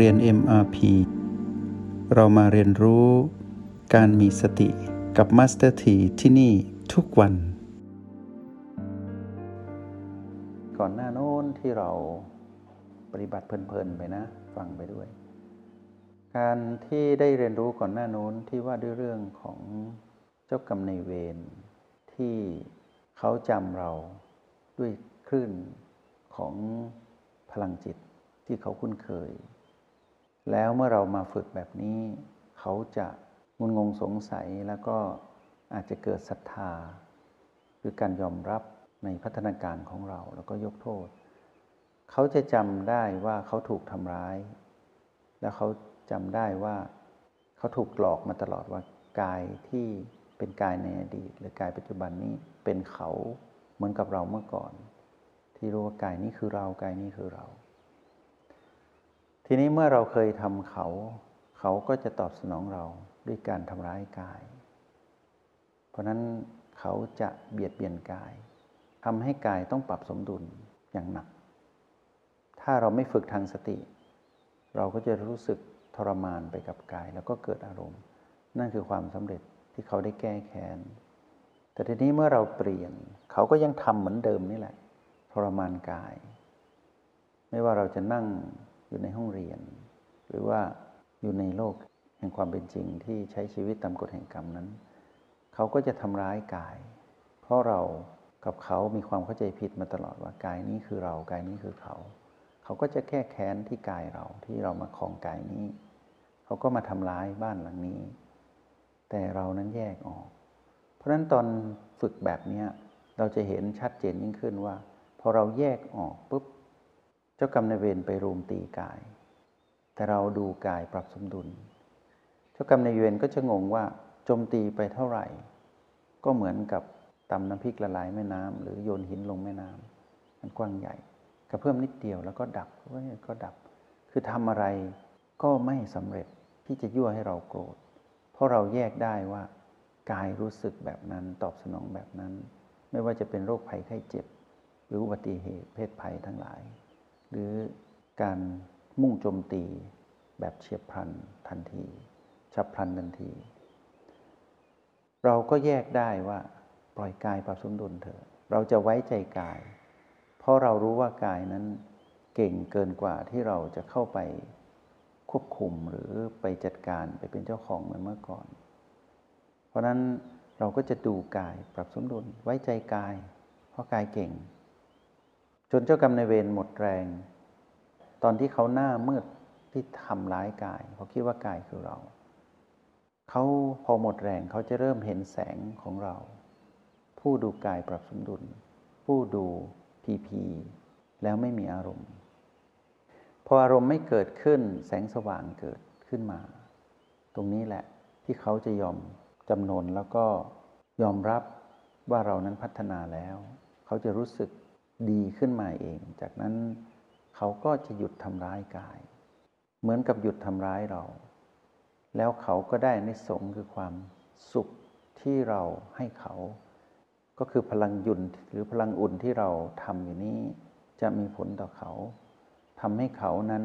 เรียน MRP เรามาเรียนรู้การมีสติกับ Master T ที่ที่นี่ทุกวัน ก่อนหน้าโน้นที่เราปฏิบัติเพลินๆไปนะ ฟังไปด้วย การที่ได้เรียนรู้ก่อนหน้าโน้นที่ว่าด้วยเรื่องของเจ้ากรรมในเวรที่เขาจำเราด้วยคลื่นของพลังจิตที่เขาคุ้นเคย แล้วเมื่อเรามาฝึกแบบนี้ เขาจะงุนงงสงสัยแล้วก็อาจจะเกิดศรัทธา คือการยอมรับในพัฒนาการของเราแล้วก็ยกโทษ เขาจะจำได้ว่าเขาถูกทำร้าย แล้วเขาจำได้ว่าเขาถูกหลอกมาตลอดว่ากายที่เป็นกายในอดีต หรือกายปัจจุบันนี้เป็นเขาเหมือนกับเราเมื่อก่อน ที่รู้ว่ากายนี้คือเรากายนี้คือเรา ทีนี้เมื่อเราเคยทำเขา เขาก็จะตอบสนองเราด้วยการทำร้ายกาย เพราะนั้นเขาจะเบียดเบียนกายทำให้กายต้องปรับสมดุลอย่างหนัก ถ้าเราไม่ฝึกทางสติ เราก็จะรู้สึกทรมานไปกับกาย แล้วก็เกิดอารมณ์ นั่นคือความสำเร็จที่เขาได้แก้แค้น แต่ทีนี้เมื่อเราเปลี่ยน เขาก็ยังทำเหมือนเดิมนี่แหละ ทรมานกาย ไม่ว่าเราจะนั่ง อยู่ในห้องเรียน หรือว่าอยู่ในโลกแห่งความเป็นจริงที่ใช้ชีวิตตามกฎแห่งกรรมนั้น เขาก็จะทำร้ายกาย เพราะเรากับเขามีความเข้าใจผิดมาตลอดว่ากายนี้คือเรากายนี้คือเขา เขาก็จะแก้แค้นที่กายเราที่เรามาคลองกายนี้ เขาก็มาทำร้ายบ้านหลังนี้ แต่เรานั้นแยกออก เพราะฉะนั้นตอนฝึกแบบนี้เราจะเห็นชัดเจนยิ่งขึ้นว่า พอเราแยกออกปุ๊บ เจ้ากรรมนายเวรไปรุมตีกาย แต่เราดูกายปรับสมดุล เจ้ากรรมนายเวรก็จะงงว่าโจมตีไปเท่าไหร่ ก็เหมือนกับตำน้ำพริกละลายแม่น้ำหรือโยนหินลงแม่น้ำมันกว้างใหญ่กระเพิ่มนิดเดียวแล้วก็ดับก็ดับ คือทำอะไรก็ไม่สำเร็จที่จะยั่วให้เราโกรธ เพราะเราแยกได้ว่ากายรู้สึกแบบนั้นตอบสนองแบบนั้น ไม่ว่าจะเป็นโรคภัยไข้เจ็บ หรืออุบัติเหตุเพศภัยทั้งหลาย หรือการมุ่งโจมตีแบบเฉียบพลันทันทีฉับพลันทันที เราก็แยกได้ว่าปล่อยกายปรับสมดุลเถอะ เราจะไว้ใจกาย เพราะเรารู้ว่ากายนั้นเก่งเกินกว่าที่เราจะเข้าไปควบคุมหรือไปจัดการไปเป็นเจ้าของเหมือนเมื่อก่อน เพราะนั้นเราก็จะดูกายปรับสมดุลไว้ใจกาย เพราะกายเก่ง จนเจ้ากรรมในเวรหมดแรง ตอนที่เขาหน้ามืดที่ทำร้ายกายเขาคิดว่ากายคือเรา เขาพอหมดแรงเขาจะเริ่มเห็นแสงของเรา ผู้ดูกายปรับสมดุล ผู้ดูพีพีแล้วไม่มีอารมณ์ พออารมณ์ไม่เกิดขึ้นแสงสว่างเกิดขึ้นมา ตรงนี้แหละที่เขาจะยอมจำนนแล้วก็ยอมรับว่าเรานั้นพัฒนาแล้ว เขาจะรู้สึก ดีขึ้นมาเอง จากนั้นเขาก็จะหยุดทำร้ายกาย เหมือนกับหยุดทำร้ายเรา แล้วเขาก็ได้ในสงคือความสุขที่เราให้เขา ก็คือพลังยุนหรือพลังอุ่นที่เราทำอยู่นี้ จะมีผลต่อเขาทำให้เขานั้น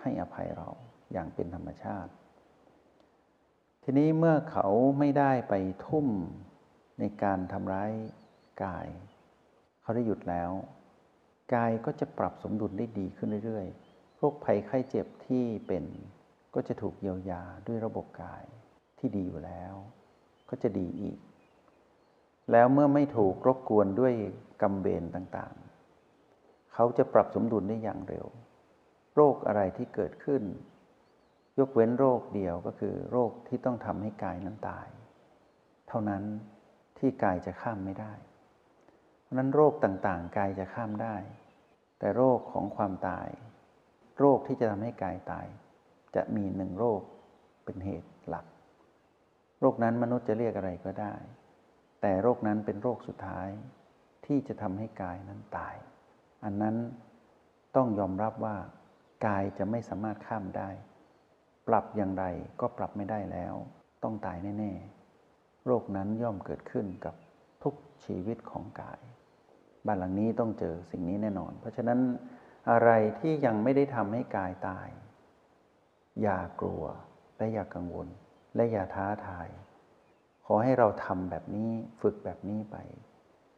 ให้อภัยเราอย่างเป็นธรรมชาติ ทีนี้เมื่อเขาไม่ได้ไปทุ่มในการทำร้ายกาย เขาได้หยุดแล้ว กายก็จะปรับสมดุลได้ดีขึ้นเรื่อยๆโรคภัยไข้เจ็บที่เป็นก็จะถูกเยียวยาด้วยระบบกายที่ดีอยู่แล้ว ก็จะดีอีก แล้วเมื่อไม่ถูกรบกวนด้วยกรรมเบนต่างๆ เขาจะปรับสมดุลได้อย่างเร็ว โรคอะไรที่เกิดขึ้น ยกเว้นโรคเดียวก็คือ โรคที่ต้องทำให้กายนั้นตาย เท่านั้นที่กายจะข้ามไม่ได้ นั้นโรคต่างๆ กายจะข้ามได้ แต่โรคของความตาย โรคที่จะทำให้กายตาย จะมีหนึ่งโรคเป็นเหตุหลัก โรคนั้นมนุษย์จะเรียกอะไรก็ได้ แต่โรคนั้นเป็นโรคสุดท้าย ที่จะทำให้กายนั้นตาย อันนั้นต้องยอมรับว่ากายจะไม่สามารถข้ามได้ ปรับอย่างไรก็ปรับไม่ได้แล้ว ต้องตายแน่ ๆ โรคนั้นย่อมเกิดขึ้นกับทุกชีวิตของกาย บ้านหลังนี้ต้องเจอสิ่งนี้แน่นอน เพราะฉะนั้นอะไรที่ยังไม่ได้ทำให้กายตาย อย่ากลัวและอย่ากังวล และอย่าท้าทาย ขอให้เราทำแบบนี้ฝึกแบบนี้ไป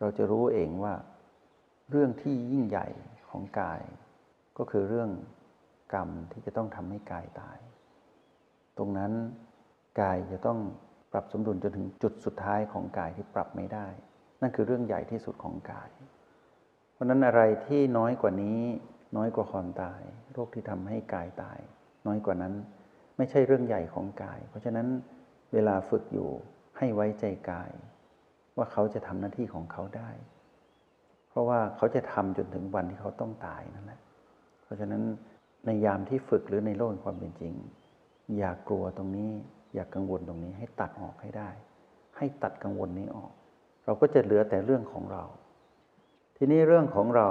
เราจะรู้เองว่า เรื่องที่ยิ่งใหญ่ของกาย ก็คือเรื่องกรรมที่จะต้องทำให้กายตาย ตรงนั้นกายจะต้องปรับสมดุลจนถึงจุดสุดท้ายของกายที่ปรับไม่ได้ นั่นคือเรื่องใหญ่ที่สุดของกาย เพราะนั้นอะไรที่น้อยกว่านี้ น้อยกว่าความตาย โรคที่ทำให้กายตาย น้อยกว่านั้น ไม่ใช่เรื่องใหญ่ของกาย เพราะฉะนั้นเวลาฝึกอยู่ให้ไว้ใจกาย ว่าเขาจะทำหน้าที่ของเขาได้ เพราะว่าเขาจะทำจนถึงวันที่เขาต้องตายนั่นแหละ เพราะฉะนั้นในยามที่ฝึกหรือในโลกแห่งความเป็นจริง อย่ากลัวตรงนี้ อย่ากกังวลตรงนี้ให้ตัดออกให้ได้ ให้ตัดกังวลนี้ออก เราก็จะเหลือแต่เรื่องของเรา ทีนี้เรื่องของเรา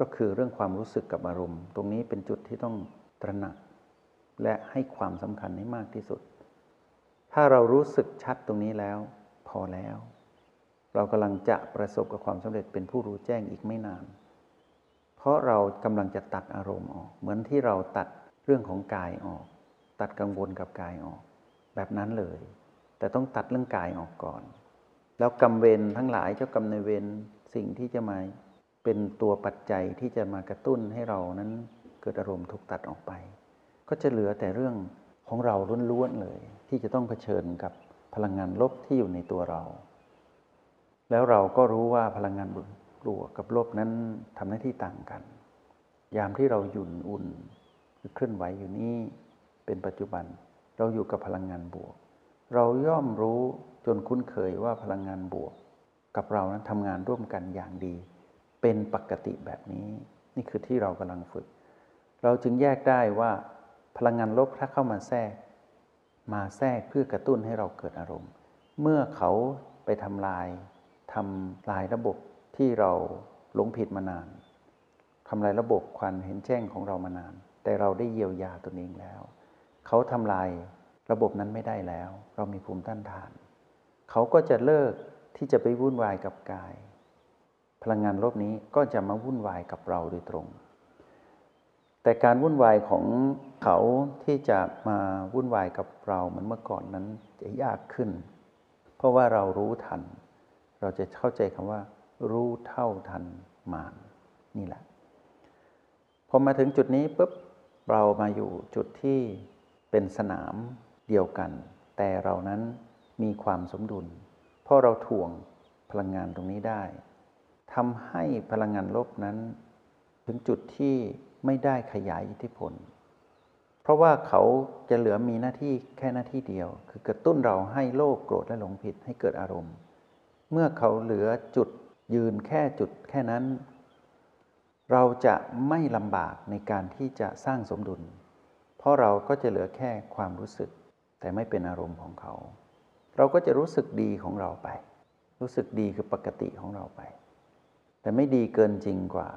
ก็คือเรื่องความรู้สึกกับอารมณ์ ตรงนี้เป็นจุดที่ต้องตระหนัก และให้ความสำคัญให้มากที่สุด ถ้าเรารู้สึกชัดตรงนี้แล้ว พอแล้ว เรากำลังจะประสบกับความสำเร็จเป็นผู้รู้แจ้งอีกไม่นาน เพราะเรากำลังจะตัดอารมณ์ออก เหมือนที่เราตัดเรื่องของกายออก ตัดกังวลกับกายออก แบบนั้นเลย แต่ต้องตัดเรื่องกายออกก่อน แล้วกรรมเวรทั้งหลายเจ้ากรรมในเวรสิ่งที่จะมาเป็นตัวปัจจัยที่จะมากระตุ้นให้เรานั้นเกิดอารมณ์ถูกตัดออกไป ก็จะเหลือแต่เรื่องของเราล้วนๆเลย ที่จะต้องเผชิญกับพลังงานลบที่อยู่ในตัวเรา แล้วเราก็รู้ว่าพลังงานบวกกับลบนั้นทำหน้าที่ต่างกัน ยามที่เราหยุ่นอุ่นหรือเคลื่อนไหวอยู่นี่เป็นปัจจุบัน เราอยู่กับพลังงานบวก เราย่อมรู้จนคุ้นเคยว่าพลังงานบวก กับเรานั้นทำงานร่วมกันอย่างดี เป็นปกติแบบนี้ นี่คือที่เรากำลังฝึก เราจึงแยกได้ว่า พลังงานลบถ้าเข้ามาแทรก มาแทรกเพื่อกระตุ้นให้เราเกิดอารมณ์ เมื่อเขาไปทำลายทำลายระบบที่เราหลงผิดมานานทำลายระบบควันเห็นแจ้งของเรามานาน แต่เราได้เยียวยาตัวเองแล้ว เขาทำลาย ระบบนั้นไม่ได้แล้ว เรามีภูมิต้านทาน เขาก็จะเลิกที่จะไปวุ่นวายกับกาย พลังงานลบนี้ก็จะมาวุ่นวายกับเราโดยตรง แต่การวุ่นวายของเขาที่จะมาวุ่นวายกับเราเหมือนเมื่อก่อนนั้นจะยากขึ้น เพราะว่าเรารู้ทัน เราจะเข้าใจคำว่า รู้เท่าทันมานนี่แหละพอมาถึงจุดนี้ปุ๊บเรามาอยู่จุดที่เป็นสนาม เดียวกัน แต่เรานั้นมีความสมดุล เพราะเราถ่วงพลังงานตรงนี้ได้ทำให้พลังงานลบนั้น ถึงจุดที่ไม่ได้ขยายอิทธิพล เพราะว่าเขาจะเหลือมีหน้าที่แค่หน้าที่เดียว คือกระตุ้นเราให้โลภโกรธและหลงผิดให้เกิดอารมณ์ เมื่อเขาเหลือจุดยืนแค่จุดแค่นั้น เราจะไม่ลำบากในการที่จะสร้างสมดุล เพราะเราก็จะเหลือแค่ความรู้สึก แต่ไม่เป็นอารมณ์ของเขา เราก็จะรู้สึกดีของเราไป รู้สึกดีคือปกติของเราไป แต่ไม่ดีเกินจริงกว่า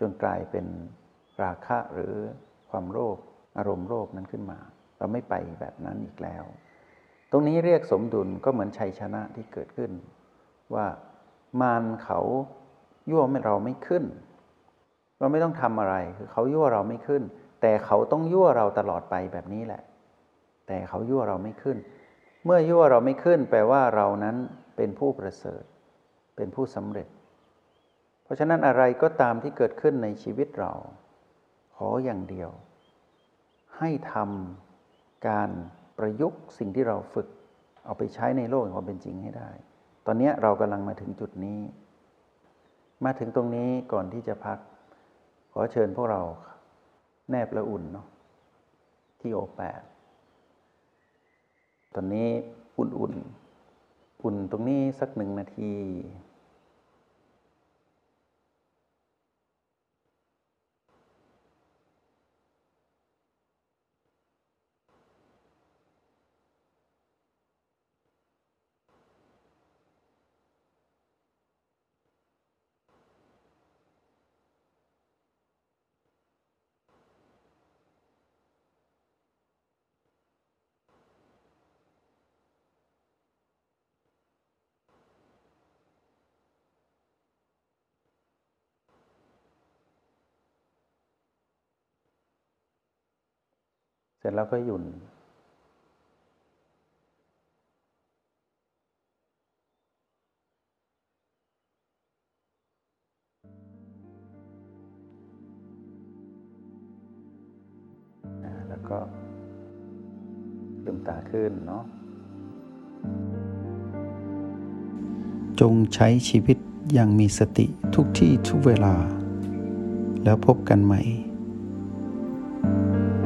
จนกลายเป็นราคะหรือความโลภอารมณ์โลภนั้นขึ้นมา เราไม่ไปแบบนั้นอีกแล้ว ตรงนี้เรียกสมดุลก็เหมือนชัยชนะที่เกิดขึ้น ว่ามารเขายั่วไม่เราไม่ขึ้น เราไม่ต้องทำอะไรคือเขายั่วเราไม่ขึ้น แต่เขาต้องยั่วเราตลอดไปแบบนี้แหละ แต่เขายั่วเราไม่ขึ้น เมื่อยั่วเราไม่ขึ้น แปลว่าเรานั้นเป็นผู้ประเสริฐ เป็นผู้สำเร็จ เพราะฉะนั้นอะไรก็ตามที่เกิดขึ้นในชีวิตเรา ขออย่างเดียว ให้ทำการประยุกต์สิ่งที่เราฝึก เอาไปใช้ในโลกแห่งความเป็นจริงให้ได้ ตอนนี้เรากำลังมาถึงจุดนี้ มาถึงตรงนี้ก่อนที่จะพัก ขอเชิญพวกเราแนบละอุ่นเนาะที่โอแปด ตอนนี้อุ่นๆ อุ่นตรงนี้สักหนึ่งนาที เสร็จแล้วก็หยุ่น แล้วก็ลืมตาขึ้นเนาะ จงใช้ชีวิตอย่างมีสติทุกที่ทุกเวลา แล้วพบกันใหม่